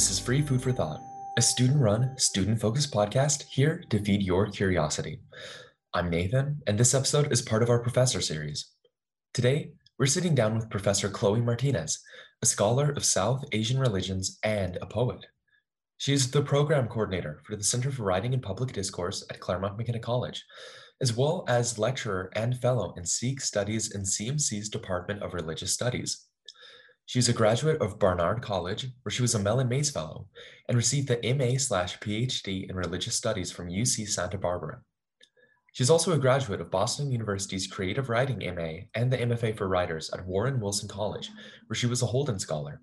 This is Free Food for Thought, a student run, student focused podcast here to feed your curiosity. I'm Nathan, and this episode is part of our professor series. Today, we're sitting down with Professor Chloe Martinez, a scholar of South Asian religions and a poet. She is the program coordinator for the Center for Writing and Public Discourse at Claremont McKenna College, as well as lecturer and fellow in Sikh Studies in CMC's Department of Religious Studies. She is a graduate of Barnard College, where she was a Mellon Mays Fellow, and received the MA slash PhD in Religious Studies from UC Santa Barbara. She's also a graduate of Boston University's Creative Writing MA and the MFA for Writers at Warren Wilson College, where she was a Holden Scholar.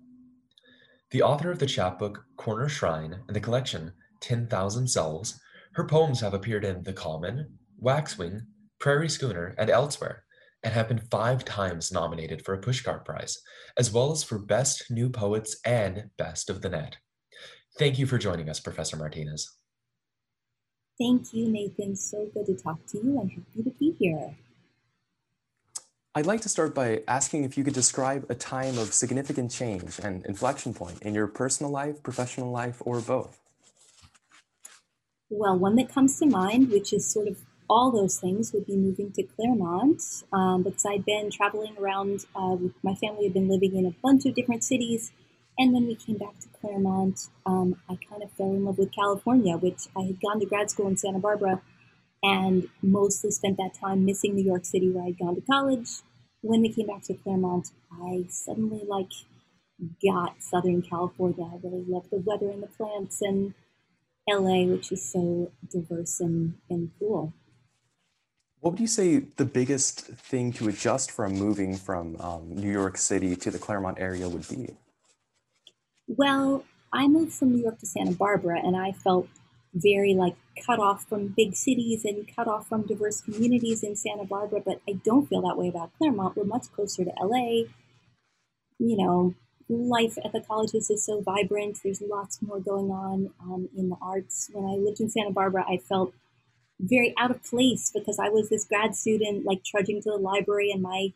The author of the chapbook Corner Shrine and the collection 10,000 Selves, her poems have appeared in The Common, Waxwing, Prairie Schooner, and elsewhere, and have been five times nominated for a Pushcart Prize, as well as for Best New Poets and Best of the Net. Thank you for joining us, Professor Martinez. Thank you, Nathan. So good to talk to you and happy to be here. I'd like to start by asking if you could describe a time of significant change and inflection point in your personal life, professional life, or both. Well, one that comes to mind, which is sort of all those things would be moving to Claremont um, because I'd been traveling around. Uh, my family had been living in a bunch of different cities, and when we came back to Claremont, um, I kind of fell in love with California, which I had gone to grad school in Santa Barbara, and mostly spent that time missing New York City, where I'd gone to college. When we came back to Claremont, I suddenly like got Southern California. I really loved the weather and the plants and LA, which is so diverse and, and cool. What would you say the biggest thing to adjust from moving from um, New York City to the Claremont area would be? Well, I moved from New York to Santa Barbara, and I felt very like cut off from big cities and cut off from diverse communities in Santa Barbara. But I don't feel that way about Claremont. We're much closer to LA. You know, life at the colleges is so vibrant. There's lots more going on um, in the arts. When I lived in Santa Barbara, I felt very out of place because I was this grad student, like trudging to the library, and my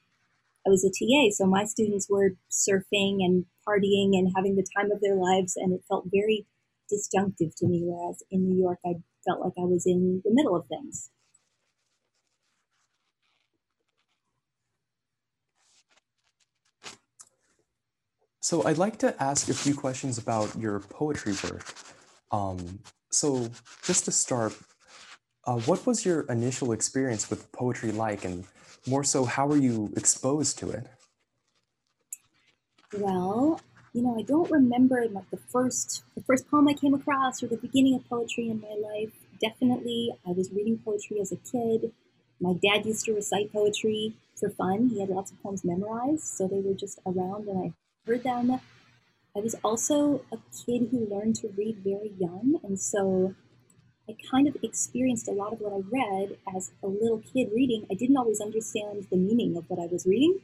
I was a TA, so my students were surfing and partying and having the time of their lives, and it felt very disjunctive to me. Whereas in New York, I felt like I was in the middle of things. So I'd like to ask a few questions about your poetry work. Um, so just to start, uh, what was your initial experience with poetry like, and more so, how were you exposed to it? Well, you know, I don't remember like the first the first poem I came across or the beginning of poetry in my life. Definitely, I was reading poetry as a kid. My dad used to recite poetry for fun. He had lots of poems memorized, so they were just around and I heard them. I was also a kid who learned to read very young, and so I kind of experienced a lot of what I read as a little kid reading. I didn't always understand the meaning of what I was reading.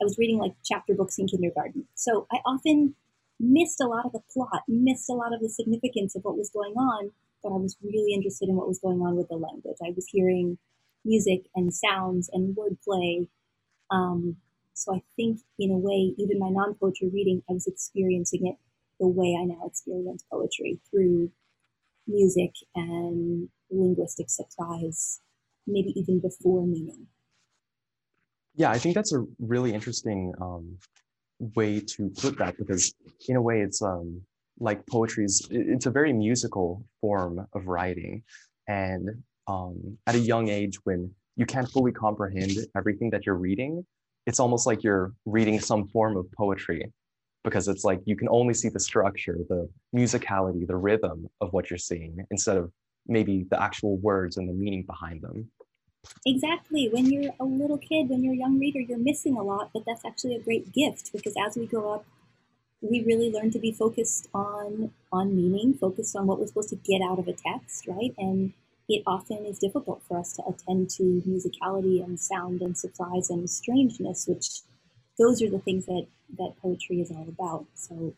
I was reading like chapter books in kindergarten. So I often missed a lot of the plot, missed a lot of the significance of what was going on, but I was really interested in what was going on with the language. I was hearing music and sounds and wordplay. Um, so I think, in a way, even my non poetry reading, I was experiencing it the way I now experience poetry through music and linguistic surprise, maybe even before meaning. Yeah, I think that's a really interesting um, way to put that because, in a way, it's um, like poetry's. It's a very musical form of writing, and um, at a young age, when you can't fully comprehend everything that you're reading, it's almost like you're reading some form of poetry because it's like you can only see the structure, the musicality, the rhythm of what you're seeing instead of maybe the actual words and the meaning behind them. Exactly. When you're a little kid, when you're a young reader, you're missing a lot, but that's actually a great gift because as we grow up, we really learn to be focused on on meaning, focused on what we're supposed to get out of a text, right? And it often is difficult for us to attend to musicality and sound and surprise and strangeness, which those are the things that that poetry is all about. So,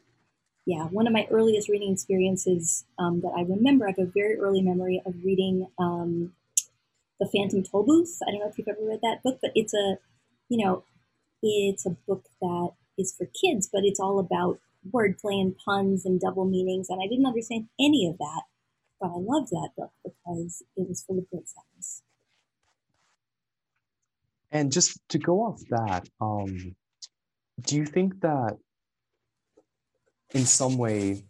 yeah, one of my earliest reading experiences um, that I remember, I have a very early memory of reading um, The Phantom Tollbooth. I don't know if you've ever read that book, but it's a, you know, it's a book that is for kids, but it's all about wordplay and puns and double meanings, and I didn't understand any of that. But I loved that book because it was full of great sounds. And just to go off that, um, do you think that in some way,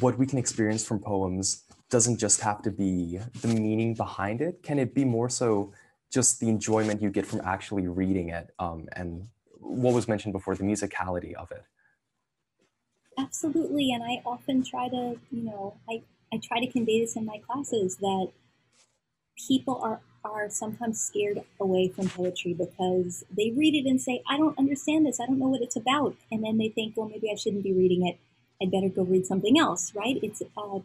what we can experience from poems doesn't just have to be the meaning behind it? Can it be more so just the enjoyment you get from actually reading it um, and what was mentioned before, the musicality of it? Absolutely. And I often try to, you know, I, I try to convey this in my classes that people are are sometimes scared away from poetry because they read it and say, I don't understand this. I don't know what it's about. And then they think, well, maybe I shouldn't be reading it. I'd better go read something else, right? It's, uh,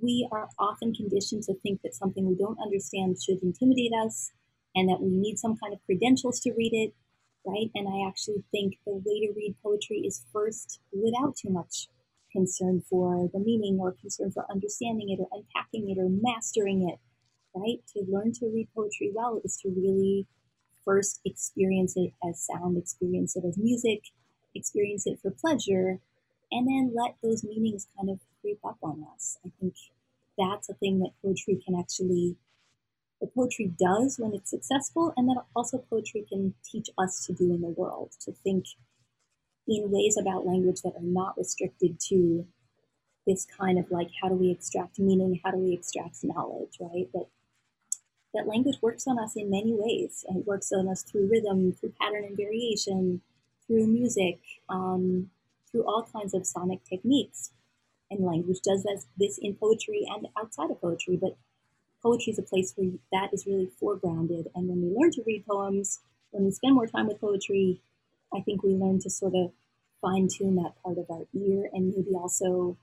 we are often conditioned to think that something we don't understand should intimidate us and that we need some kind of credentials to read it, right? And I actually think the way to read poetry is first without too much concern for the meaning or concern for understanding it or unpacking it or mastering it right? To learn to read poetry well is to really first experience it as sound, experience it as music, experience it for pleasure, and then let those meanings kind of creep up on us. I think that's a thing that poetry can actually, the poetry does when it's successful, and that also poetry can teach us to do in the world, to think in ways about language that are not restricted to this kind of like how do we extract meaning, how do we extract knowledge, right? But that language works on us in many ways. It works on us through rhythm, through pattern and variation, through music, um, through all kinds of sonic techniques. And language does this in poetry and outside of poetry, but poetry is a place where that is really foregrounded. And when we learn to read poems, when we spend more time with poetry, I think we learn to sort of fine tune that part of our ear and maybe also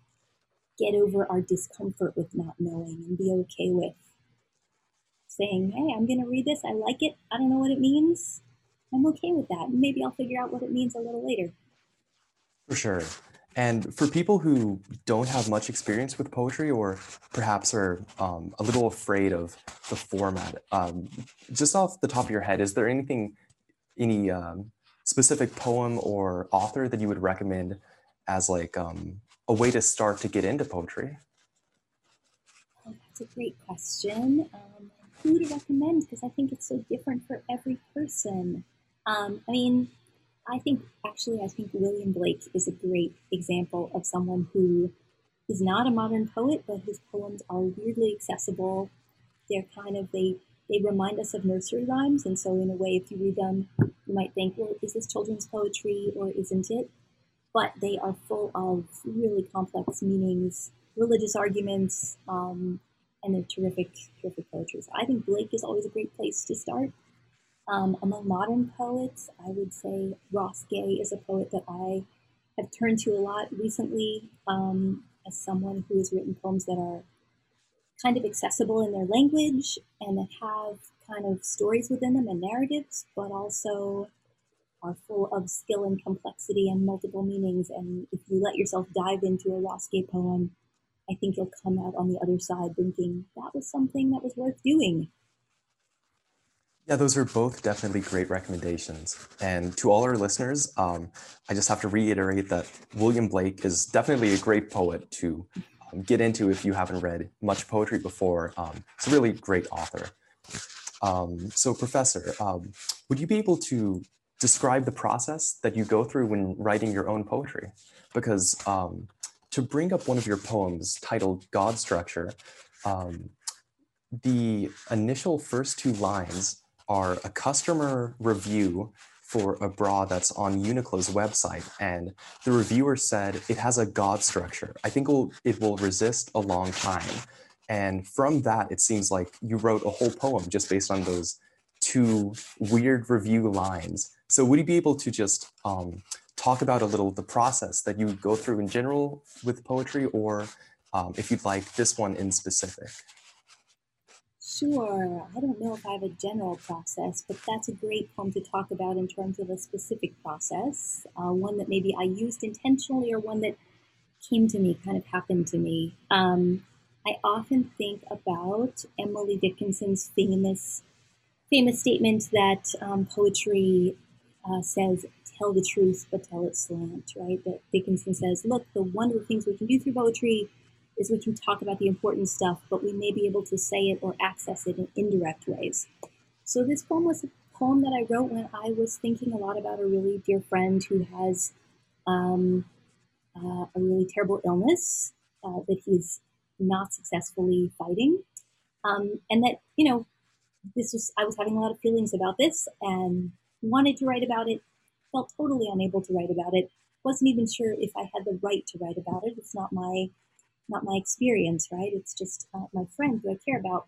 get over our discomfort with not knowing and be okay with saying, hey, I'm going to read this. I like it. I don't know what it means. I'm okay with that. Maybe I'll figure out what it means a little later. For sure. And for people who don't have much experience with poetry or perhaps are um, a little afraid of the format, um, just off the top of your head, is there anything, any um, specific poem or author that you would recommend as like um, a way to start to get into poetry? Oh, that's a great question. Who to recommend because I think it's so different for every person. Um, I mean, I think actually, I think William Blake is a great example of someone who is not a modern poet, but his poems are weirdly accessible. They're kind of they they remind us of nursery rhymes, and so in a way, if you read them, you might think, well, is this children's poetry or isn't it? But they are full of really complex meanings, religious arguments, um, and they're terrific, terrific poetry. So I think Blake is always a great place to start. Um, among modern poets, I would say Ross Gay is a poet that I have turned to a lot recently um, as someone who has written poems that are kind of accessible in their language and that have kind of stories within them and narratives, but also are full of skill and complexity and multiple meanings. And if you let yourself dive into a Ross Gay poem, I think you'll come out on the other side thinking that was something that was worth doing. Yeah, those are both definitely great recommendations. And to all our listeners, um, I just have to reiterate that William Blake is definitely a great poet to um, get into if you haven't read much poetry before. Um, it's a really great author. Um, so, Professor, um, would you be able to describe the process that you go through when writing your own poetry? Because um, to bring up one of your poems titled God Structure, um, the initial first two lines are a customer review for a bra that's on Uniqlo's website. And the reviewer said it has a God structure. I think it'll, it will resist a long time. And from that, it seems like you wrote a whole poem just based on those two weird review lines. So would you be able to just um, talk about a little the process that you go through in general with poetry, or um, if you'd like this one in specific. Sure. I don't know if I have a general process, but that's a great poem to talk about in terms of a specific process, uh, one that maybe I used intentionally or one that came to me, kind of happened to me. Um, I often think about Emily Dickinson's famous, famous statement that um, poetry uh, says, tell the truth, but tell it slant, right? That Dickinson says, look, the wonderful things we can do through poetry is we can talk about the important stuff, but we may be able to say it or access it in indirect ways. So this poem was a poem that I wrote when I was thinking a lot about a really dear friend who has um, uh, a really terrible illness uh, that he's not successfully fighting. Um, and that, you know, this was, I was having a lot of feelings about this and wanted to write about it, felt totally unable to write about it, wasn't even sure if I had the right to write about it. It's not my, not my experience, right? It's just uh, my friend who I care about.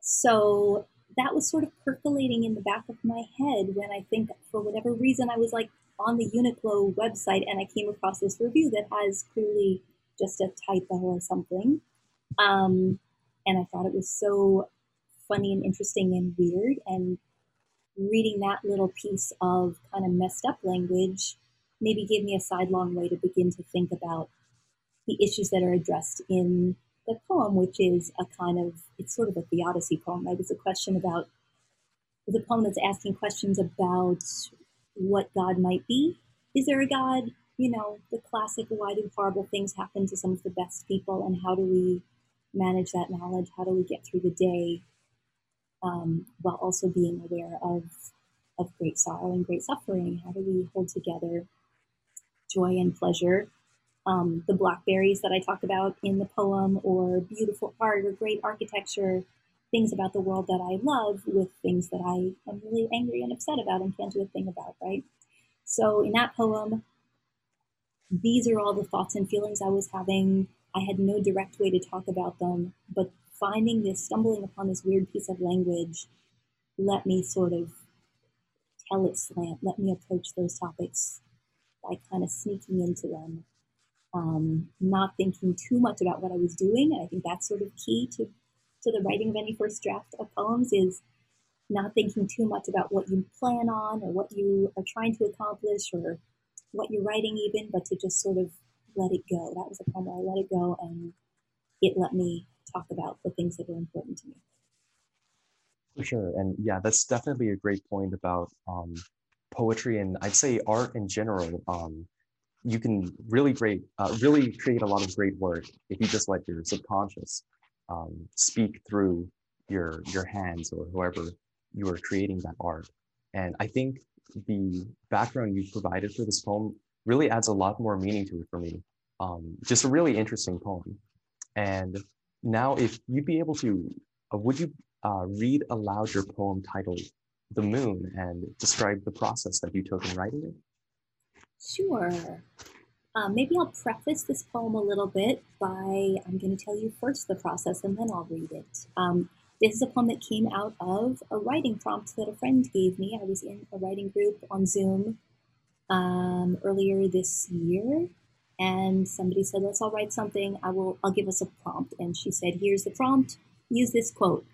So that was sort of percolating in the back of my head when I think, for whatever reason, I was like on the Uniqlo website and I came across this review that has clearly just a typo or something. Um, and I thought it was so funny and interesting and weird. And reading that little piece of kind of messed up language maybe gave me a sidelong way to begin to think about the issues that are addressed in the poem, which is a kind of, it's sort of a theodicy poem, right? It's a question about, it's a poem that's asking questions about what God might be. Is there a God? You know, the classic, why do horrible things happen to some of the best people, and how do we manage that knowledge? How do we get through the day um, while also being aware of, of great sorrow and great suffering? How do we hold together joy and pleasure um, the blackberries that I talk about in the poem, or beautiful art or great architecture, things about the world that I love with things that I am really angry and upset about and can't do a thing about, right? So in that poem, these are all the thoughts and feelings I was having. I had no direct way to talk about them, but finding this, stumbling upon this weird piece of language, let me sort of tell it slant, let me approach those topics by kind of sneaking into them um, not thinking too much about what I was doing. And I think that's sort of key to, to the writing of any first draft of poems is not thinking too much about what you plan on or what you are trying to accomplish or what you're writing even, but to just sort of let it go. That was a poem where I let it go and it let me talk about the things that were important to me. For sure. And yeah, that's definitely a great point about um, poetry and I'd say art in general. Um, you can really great, uh, really create a lot of great work if you just let your subconscious um, speak through your your hands or whoever you are creating that art. And I think the background you provided for this poem really adds a lot more meaning to it for me. Um, just a really interesting poem. And now, if you'd be able to, uh, would you uh, read aloud your poem titled "The Moon" and describe the process that you took in writing it? Sure. Um, maybe I'll preface this poem a little bit by I'm going to tell you first the process and then I'll read it. Um, this is a poem that came out of a writing prompt that a friend gave me. I was in a writing group on Zoom um, earlier this year, and somebody said, "Let's all write something. I will. I'll give us a prompt." And she said, "Here's the prompt. Use this quote: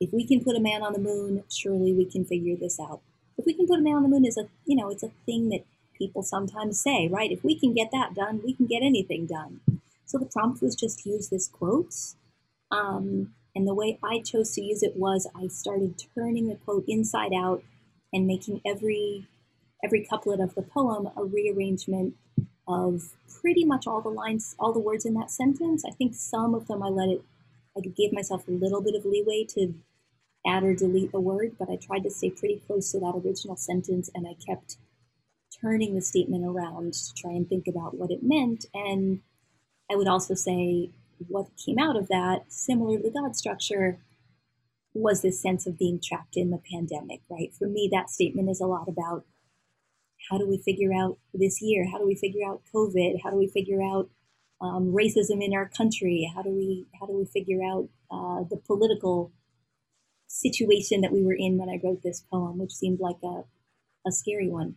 If we can put a man on the moon, surely we can figure this out." If we can put a man on the moon is a you know it's a thing that people sometimes say, right? If we can get that done, we can get anything done. So the prompt was just use this quote. Um, and the way I chose to use it was I started turning the quote inside out and making every every couplet of the poem a rearrangement of pretty much all the lines, all the words in that sentence. I think some of them I let it, I gave myself a little bit of leeway to add or delete a word, but I tried to stay pretty close to that original sentence and I kept turning the statement around to try and think about what it meant. And I would also say what came out of that, similar to the God structure, was this sense of being trapped in the pandemic, right? For me, that statement is a lot about how do we figure out this year? How do we figure out COVID? How do we figure out um, racism in our country? How do we how do we figure out uh, the political situation that we were in when I wrote this poem, which seemed like a, a scary one.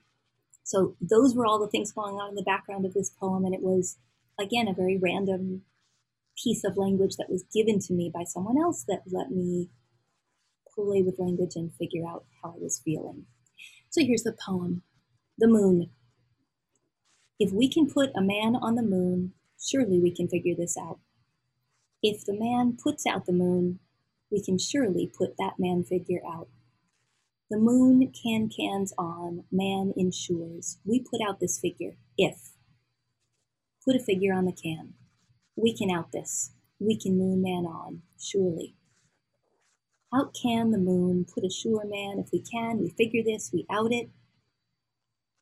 So those were all the things going on in the background of this poem, and it was again a very random piece of language that was given to me by someone else that let me play with language and figure out how I was feeling. So here's the poem The Moon. If we can put a man on the moon, surely we can figure this out. If the man puts out the moon, we can surely put that man figure out. The moon can cans on, man ensures. We put out this figure, if. Put a figure on the can. We can out this. We can moon man on, surely. Out can the moon, put a sure man. If we can, we figure this, we out it.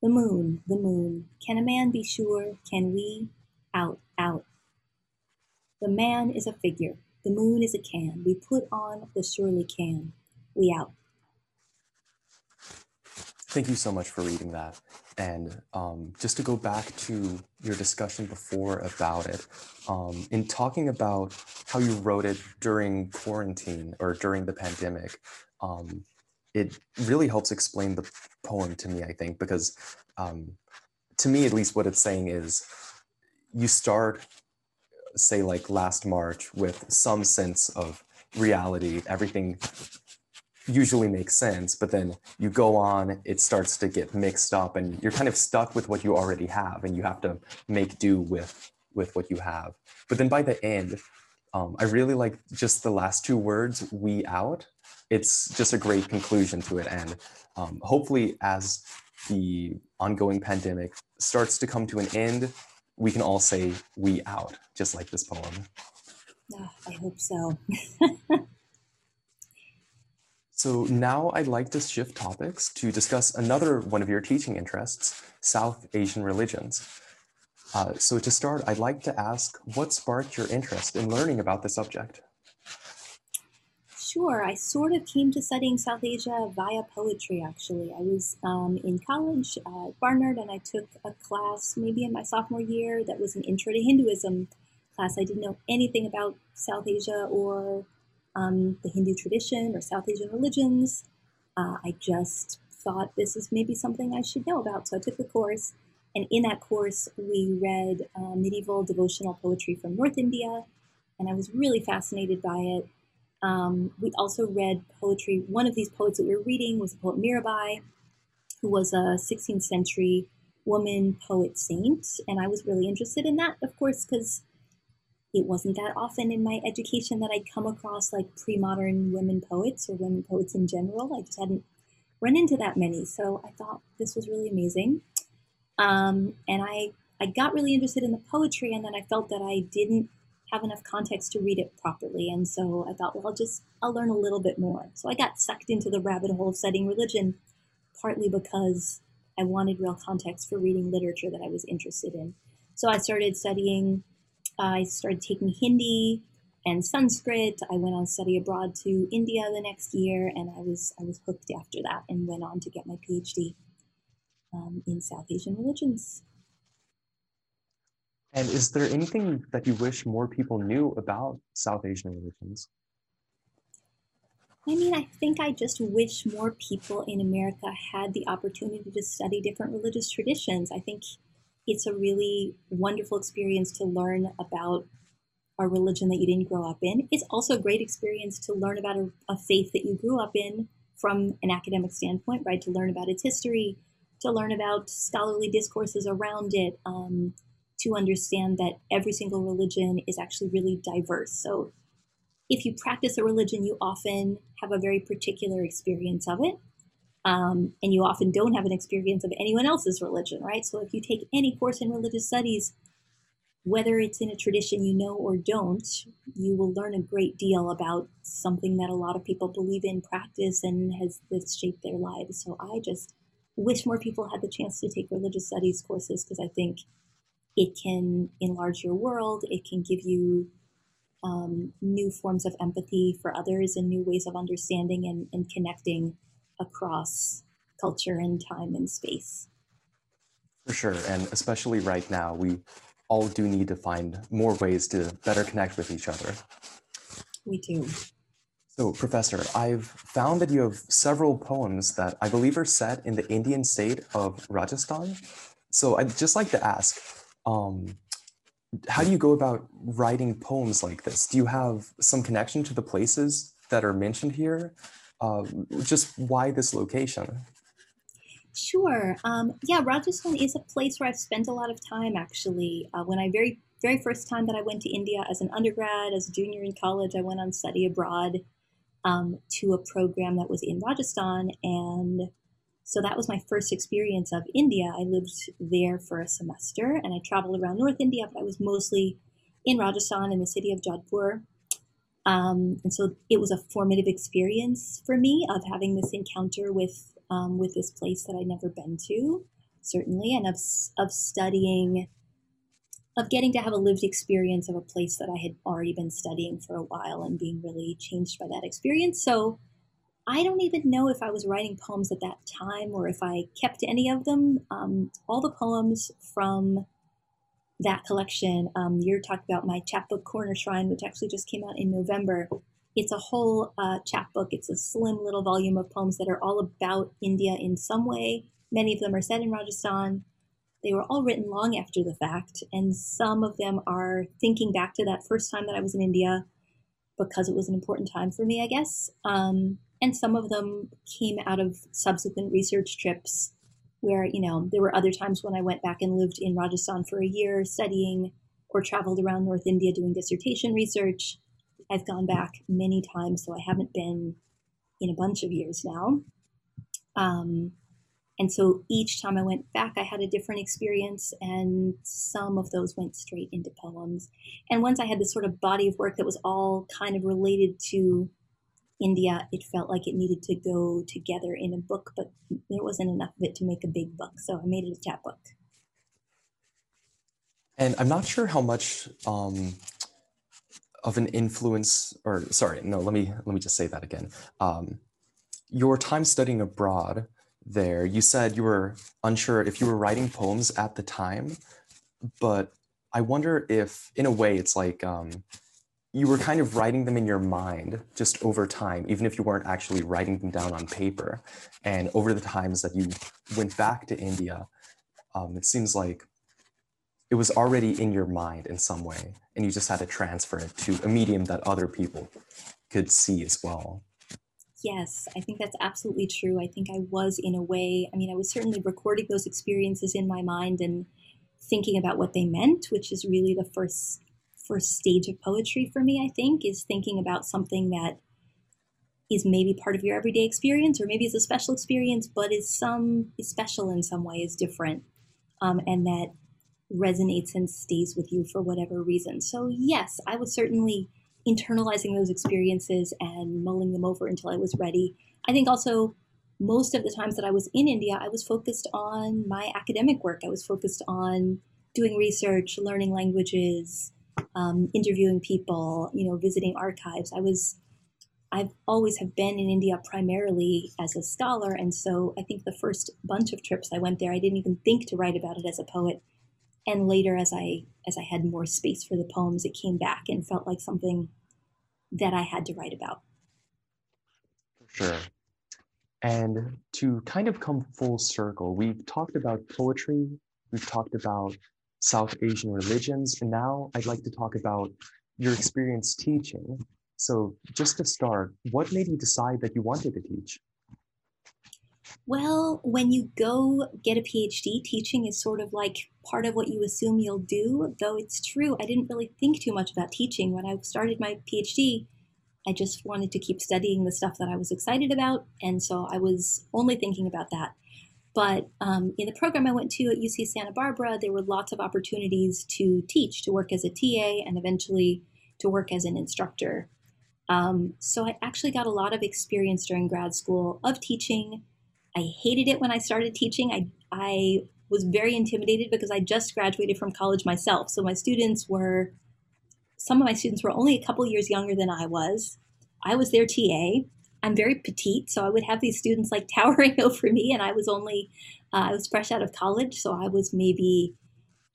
The moon, the moon. Can a man be sure? Can we? Out, out. The man is a figure. The moon is a can. We put on the surely can. We out. Thank you so much for reading that. And um, just to go back to your discussion before about it, um, in talking about how you wrote it during quarantine or during the pandemic, um, it really helps explain the poem to me, I think, because um, to me, at least, what it's saying is you start, say, like last March with some sense of reality, everything usually makes sense, but then you go on, it starts to get mixed up and you're kind of stuck with what you already have and you have to make do with with what you have. But then by the end, um, I really like just the last two words, we out. It's just a great conclusion to it. And um, hopefully as the ongoing pandemic starts to come to an end, we can all say we out, just like this poem. Oh, I hope so. So now I'd like to shift topics to discuss another one of your teaching interests, South Asian religions. Uh, so to start, I'd like to ask what sparked your interest in learning about the subject? Sure, I sort of came to studying South Asia via poetry, actually. I was um, in college at Barnard and I took a class maybe in my sophomore year that was an intro to Hinduism class. I didn't know anything about South Asia or um, the Hindu tradition or South Asian religions. Uh, I just thought this is maybe something I should know about. So I took the course. And in that course, we read uh, medieval devotional poetry from North India. And I was really fascinated by it. Um, we also read poetry. One of these poets that we were reading was the poet Mirabai, who was a 16th century woman poet saint. And I was really interested in that, of course, because it wasn't that often in my education that I'd come across like pre-modern women poets or women poets in general. I just hadn't run into that many. So I thought this was really amazing. Um, and I, I got really interested in the poetry and then I felt that I didn't have enough context to read it properly. And so I thought, well, I'll just, I'll learn a little bit more. So I got sucked into the rabbit hole of studying religion, partly because I wanted real context for reading literature that I was interested in. So I started studying I started taking Hindi and Sanskrit. I went on study abroad to India the next year, and I was I was hooked after that, and went on to get my PhD um, in South Asian religions. And is there anything that you wish more people knew about South Asian religions? I mean, I think I just wish more people in America had the opportunity to study different religious traditions. I think it's a really wonderful experience to learn about a religion that you didn't grow up in. It's also a great experience to learn about a, a, faith that you grew up in from an academic standpoint, right? To learn about its history, to learn about scholarly discourses around it, um, to understand that every single religion is actually really diverse. So if you practice a religion, you often have a very particular experience of it. Um, and you often don't have an experience of anyone else's religion, right? So if you take any course in religious studies, whether it's in a tradition you know or don't, you will learn a great deal about something that a lot of people believe in, practice, and has shaped their lives. So I just wish more people had the chance to take religious studies courses because I think it can enlarge your world. It can give you um, new forms of empathy for others and new ways of understanding and, and connecting across culture and time and space. For sure. And especially right now, we all do need to find more ways to better connect with each other. We do. So, Professor, I've found that you have several poems that I believe are set in the Indian state of Rajasthan. So, I'd just like to ask um, how do you go about writing poems like this? Do you have some connection to the places that are mentioned here? uh, just why this location? Sure. Um, yeah, Rajasthan is a place where I've spent a lot of time actually. Uh, when I very very first time that I went to India as an undergrad, as a junior in college, I went on study abroad. um, to a program that was in Rajasthan. And so that was my first experience of India. I lived there for a semester and I traveled around North India, but I was mostly in Rajasthan in the city of Jodhpur. Um, and so it was a formative experience for me of having this encounter with um, with this place that I'd never been to, certainly, and of of studying, of getting to have a lived experience of a place that I had already been studying for a while and being really changed by that experience. So I don't even know if I was writing poems at that time or if I kept any of them. Um, all the poems from that collection. Um, you're talking about my chapbook Corner Shrine, which actually just came out in November. It's a whole uh, chapbook. It's a slim little volume of poems that are all about India in some way. Many of them are set in Rajasthan. They were all written long after the fact, and some of them are thinking back to that first time that I was in India because it was an important time for me, I guess. Um, and some of them came out of subsequent research trips where you know there were other times when I went back and lived in Rajasthan for a year studying or traveled around North India doing dissertation research. I've gone back many times, so I haven't been in a bunch of years now. Um, and so each time I went back, I had a different experience, and some of those went straight into poems. And once I had this sort of body of work that was all kind of related to India, it felt like it needed to go together in a book, but there wasn't enough of it to make a big book. So I made it a chapbook. And I'm not sure how much um, of an influence, or sorry, no, let me let me just say that again. Um, your time studying abroad there, you said you were unsure if you were writing poems at the time, but I wonder if, in a way, it's like um, you were kind of writing them in your mind just over time, even if you weren't actually writing them down on paper. And over the times that you went back to India, um, it seems like it was already in your mind in some way, and you just had to transfer it to a medium that other people could see as well. Yes, I think that's absolutely true. I think I was, in a way, I mean, I was certainly recording those experiences in my mind and thinking about what they meant, which is really the first first stage of poetry for me, I think, is thinking about something that is maybe part of your everyday experience or maybe is a special experience, but is some is special in some way, is different, um, and that resonates and stays with you for whatever reason. So yes, I was certainly internalizing those experiences and mulling them over until I was ready. I think also most of the times that I was in India, I was focused on my academic work. I was focused on doing research, learning languages, um, interviewing people, you know, visiting archives. I was, I've always have been in India primarily as a scholar, and so I think the first bunch of trips I went there, I didn't even think to write about it as a poet. And later, as I as I had more space for the poems, it came back and felt like something that I had to write about. Sure. And to kind of come full circle, we've talked about poetry, we've talked about South Asian religions. And now I'd like to talk about your experience teaching. So, just to start, what made you decide that you wanted to teach? Well, when you go get a PhD, teaching is sort of like part of what you assume you'll do. Though it's true, I didn't really think too much about teaching. When I started my PhD, I just wanted to keep studying the stuff that I was excited about. And so I was only thinking about that. But um, in the program I went to at UC Santa Barbara, there were lots of opportunities to teach, to work as a TA, and eventually to work as an instructor. Um, so I actually got a lot of experience during grad school of teaching. I hated it when I started teaching. I, I was very intimidated because I just graduated from college myself. So my students were, some of my students were only a couple years younger than I was. I was their TA. I'm very petite, so I would have these students like towering over me, and I was only uh, I was fresh out of college, so I was maybe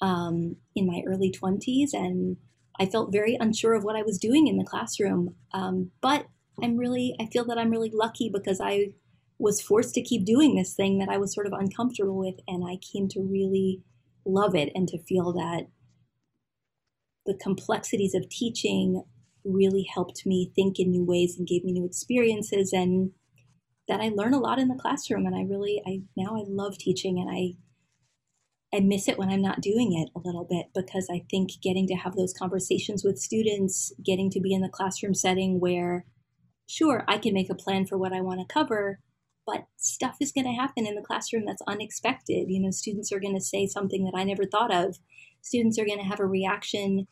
um, in my early 20s, and I felt very unsure of what I was doing in the classroom. Um, but I'm really I feel that I'm really lucky because I was forced to keep doing this thing that I was sort of uncomfortable with, and I came to really love it and to feel that the complexities of teaching really helped me think in new ways and gave me new experiences and that I learn a lot in the classroom and I really I now I love teaching and I I miss it when I'm not doing it a little bit because I think getting to have those conversations with students, getting to be in the classroom setting where sure, I can make a plan for what I want to cover, but stuff is going to happen in the classroom that's unexpected. You know, students are going to say something that I never thought of. Students are going to have a reaction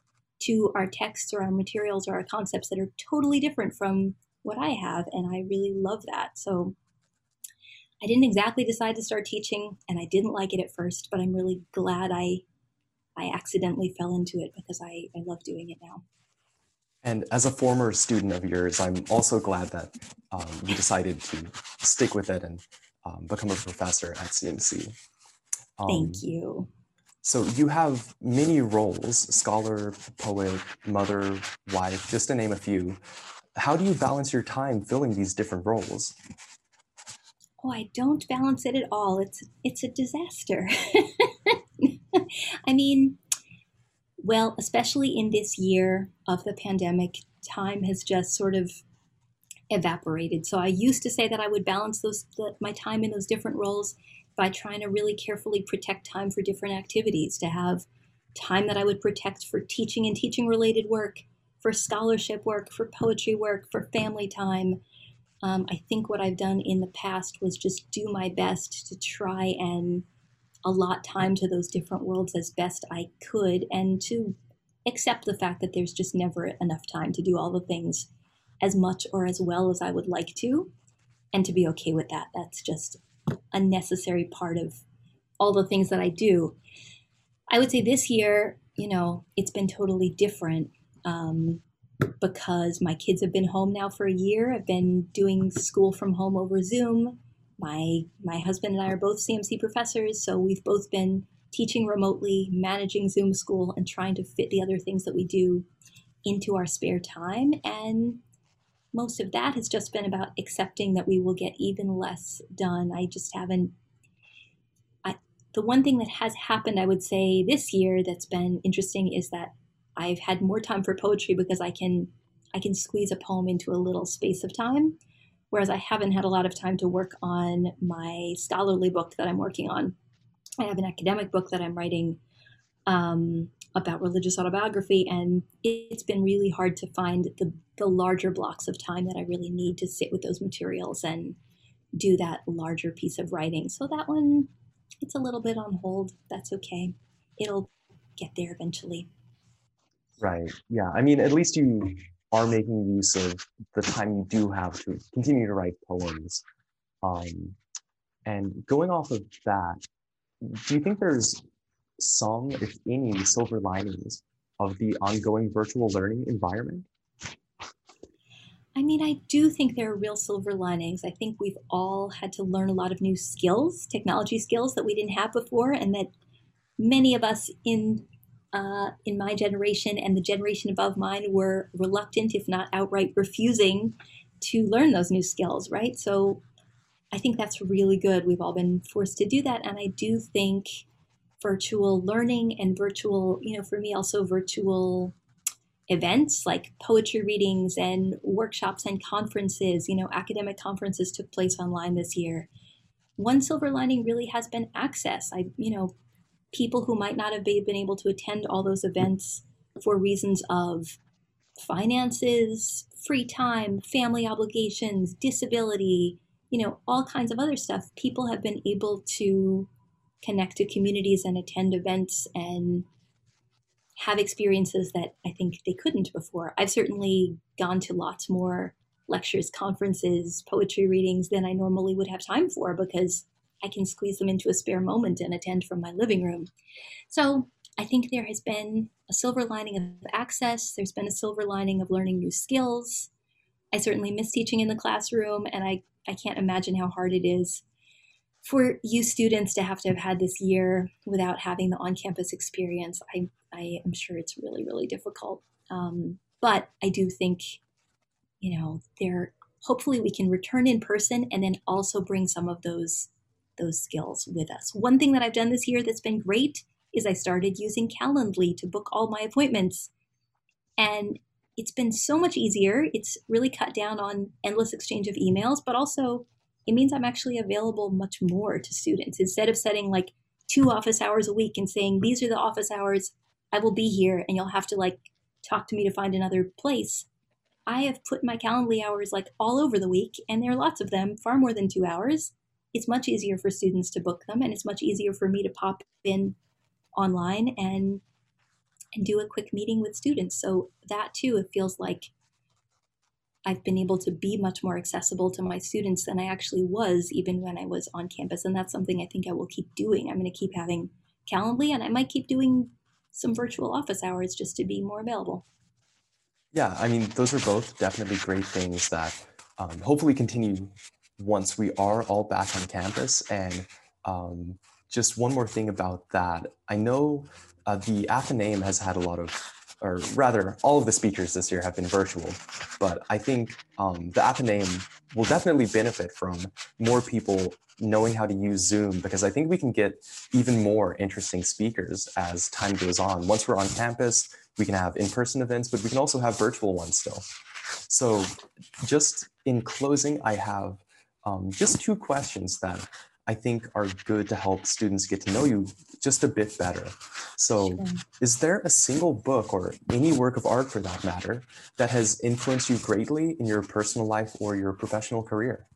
to our texts or our materials or our concepts that are totally different from what I have. And I really love that. So I didn't exactly decide to start teaching and I didn't like it at first, but I'm really glad I I accidentally fell into it because I, I love doing it now. And as a former student of yours, I'm also glad that um, you decided to stick with it and um, become a professor at CMC. Um, Thank you. So you have many roles scholar, poet, mother, wife, just to name a few. How do you balance your time filling these different roles? Oh, I don't balance it at all. It's it's a disaster. I mean, well, especially in this year of the pandemic, time has just sort of evaporated. So I used to say that I would balance those the, my time in those different roles by trying to really carefully protect time for different activities, to have time that I would protect for teaching and teaching related work, for scholarship work, for poetry work, for family time. Um, I think what I've done in the past was just do my best to try and allot time to those different worlds as best I could and to accept the fact that there's just never enough time to do all the things as much or as well as I would like to, and to be okay with that. That's just a necessary part of all the things that I do. I would say this year, you know, it's been totally different um, because my kids have been home now for a year. I've been doing school from home over Zoom my my husband and I are both CMC professors, so we've both been teaching remotely, managing Zoom school, and trying to fit the other things that we do into our spare time. And most of that has just been about accepting that we will get even less done. I just haven't. I, the one thing that has happened, I would say, this year that's been interesting is that I've had more time for poetry because I can I can squeeze a poem into a little space of time whereas I haven't had a lot of time to work on my scholarly book that I'm working on. I have an academic book that I'm writing um, about religious autobiography, and it's been really hard to find the, the larger blocks of time that I really need to sit with those materials and do that larger piece of writing. So that one, it's a little bit on hold. That's okay. It'll get there eventually. Right. Yeah. I mean, at least you are making use of the time you do have to continue to write poems. Um, and going off of that, do you think there's some, if any, silver linings of the ongoing virtual learning environment? I mean, I do think there are real silver linings. I think we've all had to learn a lot of new skills, technology skills that we didn't have before, and that many of us in uh, in my generation and the generation above mine were reluctant, if not outright refusing, to learn those new skills, right? So I think that's really good. We've all been forced to do that. And I do think virtual learning and virtual, you know, for me, also virtual events like poetry readings and workshops and conferences, you know, academic conferences took place online this year. One silver lining really has been access. I, you know, people who might not have been able to attend all those events for reasons of finances, free time, family obligations, disability, you know, all kinds of other stuff. People have been able to connect to communities and attend events and have experiences that I think they couldn't before. I've certainly gone to lots more lectures, conferences, poetry readings than I normally would have time for because I can squeeze them into a spare moment and attend from my living room. So I think there has been a silver lining of access, there's been a silver lining of learning new skills. I certainly miss teaching in the classroom, and I, I can't imagine how hard it is for you students to have to have had this year without having the on campus experience. I, I am sure it's really, really difficult. Um, but I do think, you know, there hopefully we can return in person and then also bring some of those those skills with us. One thing that I've done this year that's been great is I started using Calendly to book all my appointments. And it's been so much easier. It's really cut down on endless exchange of emails, but also it means I'm actually available much more to students. Instead of setting like two office hours a week and saying, these are the office hours, I will be here, and you'll have to like talk to me to find another place. I have put my Calendly hours like all over the week, and there are lots of them, far more than two hours. It's much easier for students to book them, and it's much easier for me to pop in online and and do a quick meeting with students. So that too, it feels like I've been able to be much more accessible to my students than I actually was even when I was on campus. And that's something I think I will keep doing. I'm going to keep having Calendly and I might keep doing some virtual office hours just to be more available. Yeah, I mean, those are both definitely great things that um, hopefully continue once we are all back on campus. And um, just one more thing about that. I know uh, the Athenaeum has had a lot of, or rather, all of the speakers this year have been virtual, but I think um, the Athenaeum will definitely benefit from more people knowing how to use Zoom because I think we can get even more interesting speakers as time goes on. Once we're on campus, we can have in-person events, but we can also have virtual ones still. So just in closing, I have um, just two questions that I think are good to help students get to know you just a bit better. So, sure. is there a single book or any work of art for that matter that has influenced you greatly in your personal life or your professional career?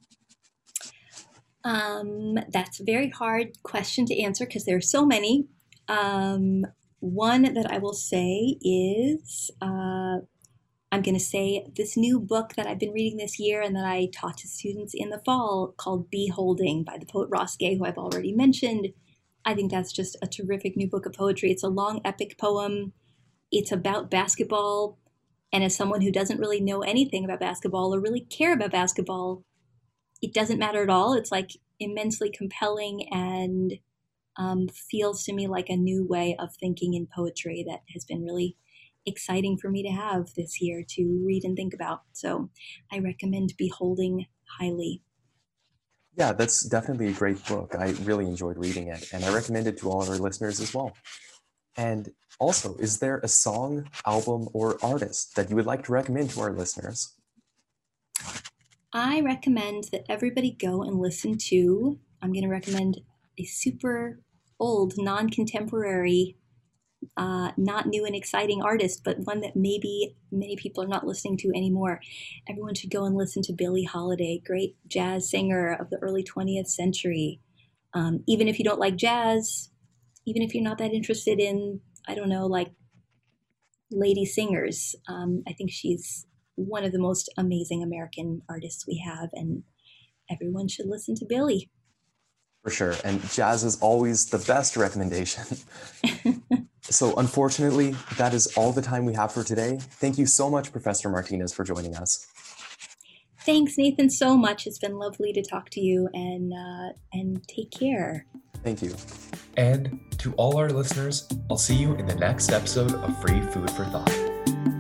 Um, that's a very hard question to answer because there are so many. Um, one that I will say is uh, I'm going to say this new book that I've been reading this year and that I taught to students in the fall called Be Holding by the poet Ross Gay, who I've already mentioned. I think that's just a terrific new book of poetry. It's a long, epic poem. It's about basketball. And as someone who doesn't really know anything about basketball or really care about basketball, it doesn't matter at all. It's like immensely compelling and um, feels to me like a new way of thinking in poetry that has been really exciting for me to have this year to read and think about. So I recommend Be Holding highly. Yeah, that's definitely a great book. I really enjoyed reading it, and I recommend it to all of our listeners as well. And also, is there a song, album, or artist that you would like to recommend to our listeners? I recommend that everybody go and listen to, I'm going to recommend a super old, non contemporary uh, not new and exciting artist, but one that maybe many people are not listening to anymore. Everyone should go and listen to Billie Holiday, great jazz singer of the early 20th century. Um, even if you don't like jazz, even if you're not that interested in, I don't know, like lady singers, um, I think she's one of the most amazing American artists we have, and everyone should listen to Billie. For sure. And jazz is always the best recommendation. So, unfortunately, that is all the time we have for today. Thank you so much, Professor Martinez, for joining us. Thanks, Nathan, so much. It's been lovely to talk to you, and uh, and take care. Thank you. And to all our listeners, I'll see you in the next episode of Free Food for Thought.